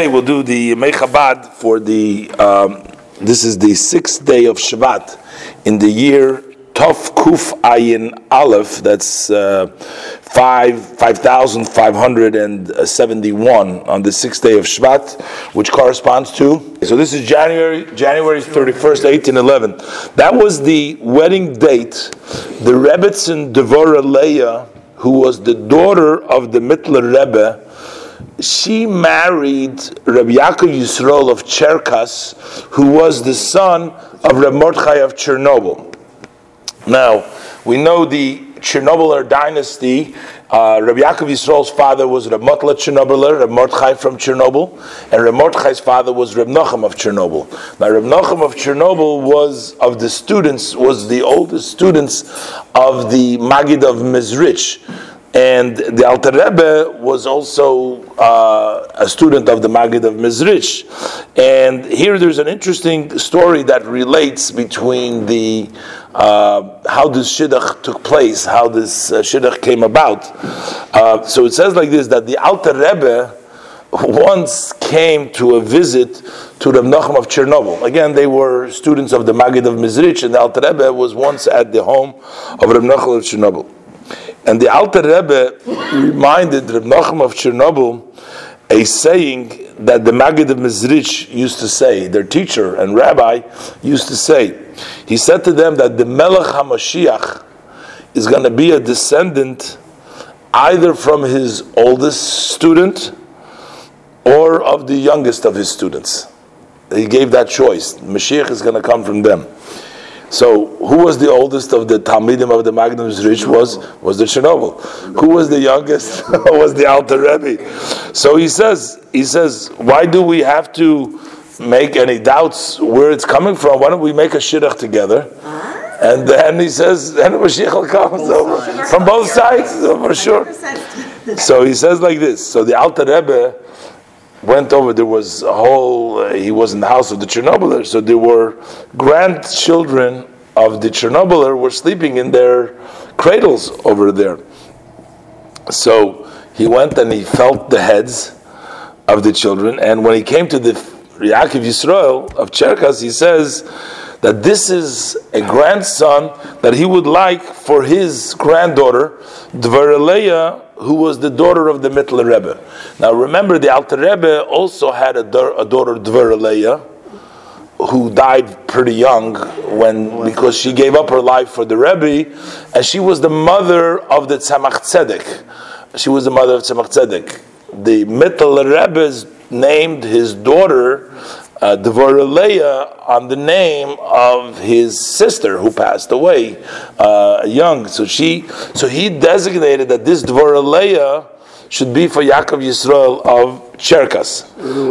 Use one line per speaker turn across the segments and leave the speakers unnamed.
We'll do the Mechabad for the, um, this is the sixth day of Shabbat in the year Tov Kuf Ayin Aleph, that's uh, 5, 5,571 on the sixth day of Shabbat, which corresponds to, so this is January, January 31st, 1811. That was the wedding date, the Rebbetzin Devora Leah, who was the daughter of the Mittler Rebbe, she married Rabbi Yaakov Yisrael of Cherkas, who was the son of Reb Mordechai of Chernobyl. Now, we know the Chernobyl dynasty. Uh, Rabbi Yaakov Yisrael's father was Reb Motla Chernobyler, Reb Mordechai from Chernobyl, and Reb Mordechai's father was Reb Nochem of Chernobyl. Now, Reb Nochem of Chernobyl was of the students, was the oldest students of the Magid of Mezrich and the Alter Rebbe was also uh, a student of the Maggid of Mezrich. And here there's an interesting story that relates between the uh, how this shidduch took place, how this uh, shidduch came about. Uh, so it says like this that the Alter Rebbe once came to a visit to the Nachum of Chernobyl. Again, they were students of the Maggid of Mezrich, and the Alter Rebbe was once at the home of Reb Nachum of Chernobyl. And the Alter Rebbe reminded Reb Nachum of Chernobyl a saying that the Maggid of Mezrich used to say, their teacher and rabbi used to say. He said to them that the Melech HaMashiach is going to be a descendant either from his oldest student or of the youngest of his students. He gave that choice. Mashiach is going to come from them. So, who was the oldest of the Talmidim of the Maggid Mezrich was was the Chernobyl. Who was the youngest? was the Alter Rebbe. So he says, he says, why do we have to make any doubts where it's coming from? Why don't we make a shidduch together? And then he says, and Mashiach will come. So from both sides, for sure. So he says like this. So the Alter Rebbe went over, there was a whole, uh, he was in the house of the Chernobylers, so there were grandchildren of the Chernobyler were sleeping in their cradles over there. So he went and he felt the heads of the children, and when he came to the Yaakov Yisrael of Cherkas, he says that this is a grandson that he would like for his granddaughter, Dvaraleya, who was the daughter of the Mittler Rebbe. Now remember, the Alter Rebbe also had a, a daughter, Dvaraleya, who died pretty young when because she gave up her life for the Rebbe, and she was the mother of the Tzemach Tzedek. She was the mother of Tzemach Tzedek. The Mittler Rebbe named his daughter uh, Dvoraleya on the name of his sister who passed away uh, young. So she, so he designated that this Dvoraleya should be for Yaakov Yisrael of Cherkas.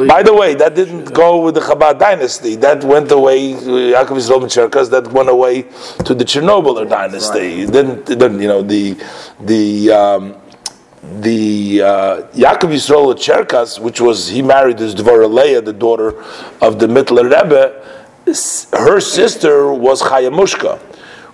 By the way, that didn't go with the Chabad dynasty. That went away, Yaakov Yisrael of Cherkas, that went away to the Chernobyl dynasty. Right. Then, then, you know, the, the, um, the uh, Yaakov Yisrael Cherkas, which was he married his Dvorah Leah, the daughter of the Mittler Rebbe, her sister was Chayamushka,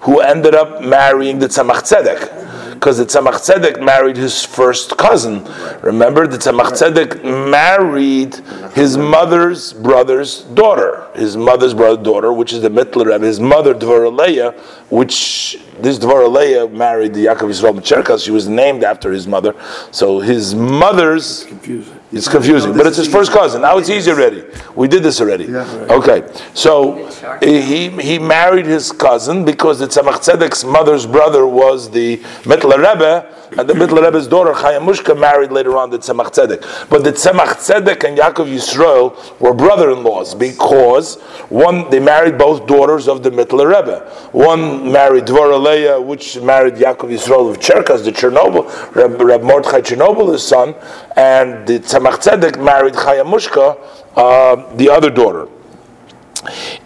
who ended up marrying the Tzemach Tzedek because the Tzemach Tzedek married his first cousin. Remember, the Tzemach Tzedek married his mother's brother's daughter, his mother's brother's daughter, which is the Mittler Rebbe, his mother Dvoraleya, which this Dvoraleya married the Yaakov Yisrael Cherkas. She was named after his mother. So his mother's confusing. It's confusing, but it's his first cousin. Now it's easy already. We did this already. Okay, so he he married his cousin because the Tzemach Tzedek's mother's brother was the Mittler Rebbe, and the Mittler Rebbe's daughter Chayamushka married later on the Tzemach Tzedek. But the Tzemach Tzedek and Yaakov Yisrael were brother-in-laws because one they married both daughters of the Mittler Rebbe. One married Dvoraleya, which married Yaakov Yisrael of Cherkas, the Chernobyl, Reb, Reb Mordechai Chernobyl, his son, and the Tzemach Tzedek married Chayamushka, uh, the other daughter.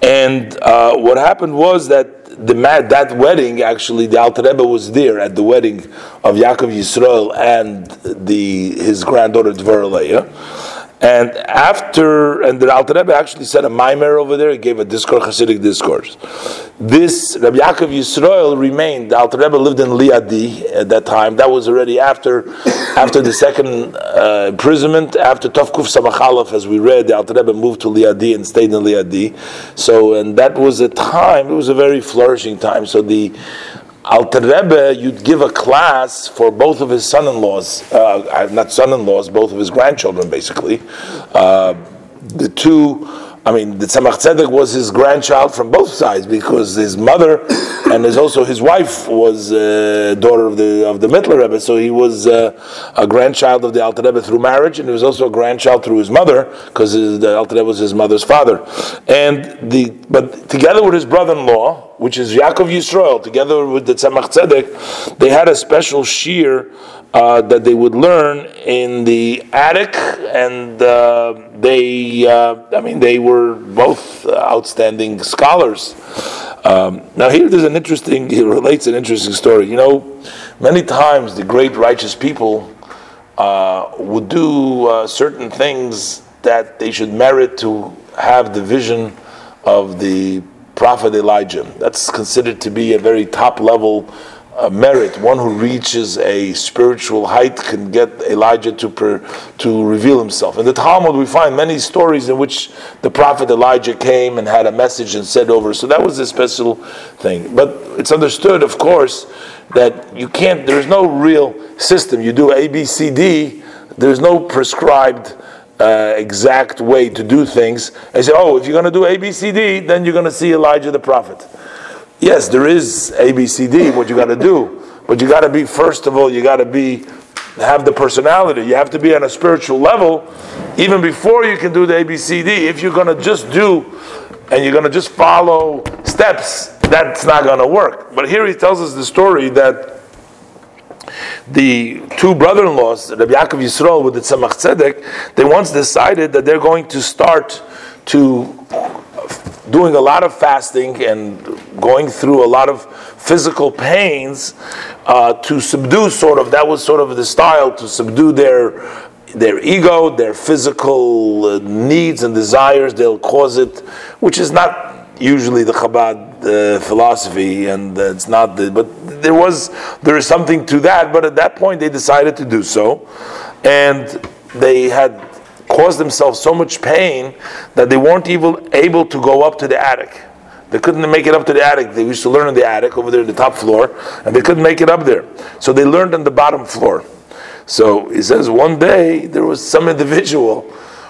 And uh, what happened was that the that wedding actually the Alter Rebbe was there at the wedding of Yaakov Yisrael and the his granddaughter Dvoraleya, And after, and the Alter Rebbe actually said a maamar over there. He gave a discourse, Hasidic discourse. This Rabbi Yaakov Yisrael remained. The Alter Rebbe lived in Liadi at that time. That was already after, after the second uh, imprisonment. After Tovkuf Samachalaf, as we read, the Alter Rebbe moved to Liadi and stayed in Liadi. So, and that was a time. It was a very flourishing time. So the Alter Rebbe, you'd give a class for both of his son-in-laws, uh, not son-in-laws, both of his grandchildren, basically. Uh, the two I mean, the Tzemach Tzedek was his grandchild from both sides because his mother and his, also his wife was uh, daughter of the of the Mittler Rebbe, so he was uh, a grandchild of the Alter Rebbe through marriage, and he was also a grandchild through his mother because the Alter Rebbe was his mother's father. And the but together with his brother-in-law, which is Yaakov Yisrael, together with the Tzemach Tzedek, they had a special shiur uh, that they would learn in the attic, and uh, they, uh, I mean, they were both outstanding scholars. Um, now, here there's an interesting, he relates an interesting story. You know, many times the great righteous people uh, would do uh, certain things that they should merit to have the vision of the prophet Elijah. That's considered to be a very top level uh, merit. One who reaches a spiritual height can get Elijah to per, to reveal himself. In the Talmud, we find many stories in which the prophet Elijah came and had a message and said over. So that was a special thing. But it's understood, of course, that you can't. There's no real system. You do A, B, C, D. There's no prescribed. Uh, exact way to do things. I say, oh, if you're going to do A, B, C, D, then you're going to see Elijah the prophet. Yes, there is ABCD, what you got to do. But you got to be, first of all, you got to be, have the personality. You have to be on a spiritual level even before you can do the ABCD. If you're going to just do and you're going to just follow steps, that's not going to work. But here he tells us the story that the two brother-in-laws, Rabbi Yaakov Yisrael with the Tzemach Tzedek, they once decided that they're going to start to doing a lot of fasting and going through a lot of physical pains uh, to subdue sort of that was sort of the style to subdue their their ego, their physical uh, needs and desires. They'll cause it, which is not usually the Chabad uh, philosophy, and uh, it's not the. But there was there is something to that. But at that point, they decided to do so, and they had caused themselves so much pain that they weren't even able to go up to the attic. They couldn't make it up to the attic. They used to learn in the attic over there, in the top floor, and they couldn't make it up there. So they learned on the bottom floor. So he says one day there was some individual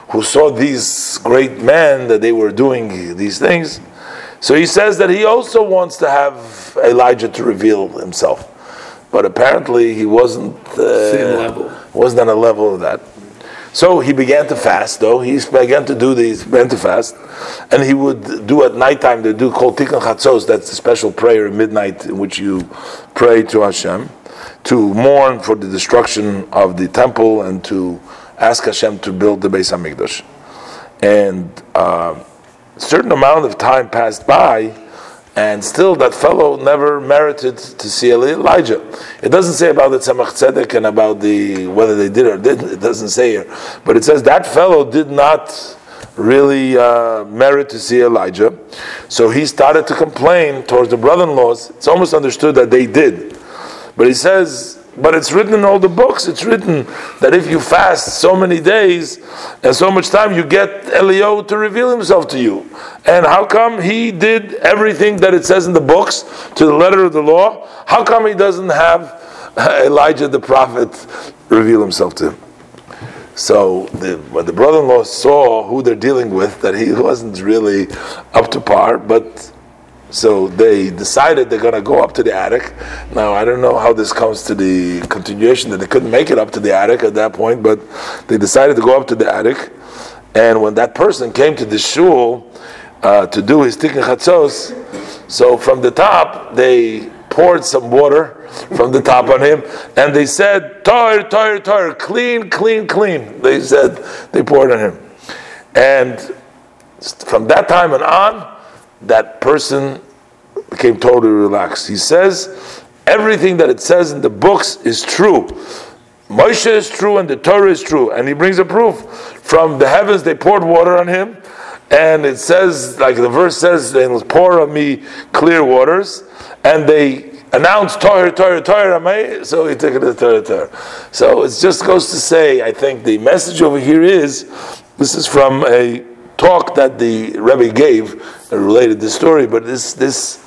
who saw these great men that they were doing these things. So he says that he also wants to have Elijah to reveal himself, but apparently he wasn't uh, wasn't on a level of that. So he began to fast, though. He began to do these, began to fast. And he would do at nighttime, they do called Tikkun Chatzos, that's a special prayer at midnight in which you pray to Hashem, to mourn for the destruction of the temple and to ask Hashem to build the Beis HaMikdash. And uh, certain amount of time passed by, and still that fellow never merited to see Elijah. It doesn't say about the Tzemach Tzedek and about the whether they did or didn't. It doesn't say here, but it says that fellow did not really uh, merit to see Elijah. So he started to complain towards the brother-in-laws. It's almost understood that they did, but he says but it's written in all the books. It's written that if you fast so many days and so much time, you get Elio to reveal himself to you. And how come he did everything that it says in the books to the letter of the law? How come he doesn't have Elijah the prophet reveal himself to him? So the, when the brother-in-law saw who they're dealing with, that he wasn't really up to par, but so they decided they're going to go up to the attic. Now, I don't know how this comes to the continuation that they couldn't make it up to the attic at that point, but they decided to go up to the attic. And when that person came to the shul uh, to do his tikkun chatzos, so from the top they poured some water from the top on him, and they said, "Tar, tar, tar, clean, clean, clean." They said they poured on him, and from that time and on that person became totally relaxed. He says, everything that it says in the books is true. Moshe is true and the Torah is true. And he brings a proof. From the heavens they poured water on him, and it says, like the verse says, they will pour on me clear waters, and they announced Torah, Torah, Torah, so he took it to Torah, Torah. So it just goes to say, I think the message over here is, this is from a talk that the Rebbe gave, related the story, but this, this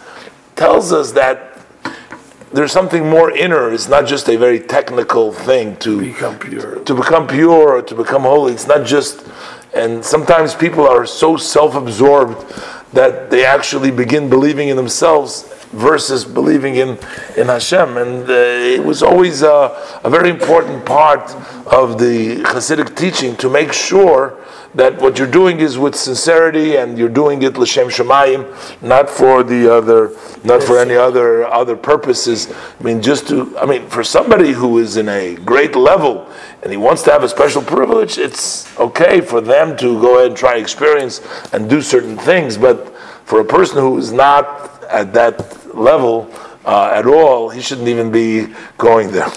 tells us that there's something more inner. It's not just a very technical thing to
become pure.
To become pure or to become holy. It's not just, and sometimes people are so self-absorbed that they actually begin believing in themselves versus believing in, in Hashem. And uh, it was always a, a, very important part of the Hasidic teaching to make sure that what you're doing is with sincerity and you're doing it l'shem shemayim, not for the other, not for any other other purposes. I mean, just to, I mean, for somebody who is in a great level and he wants to have a special privilege, it's okay for them to go ahead and try experience and do certain things. But for a person who is not at that level uh, at all, he shouldn't even be going there.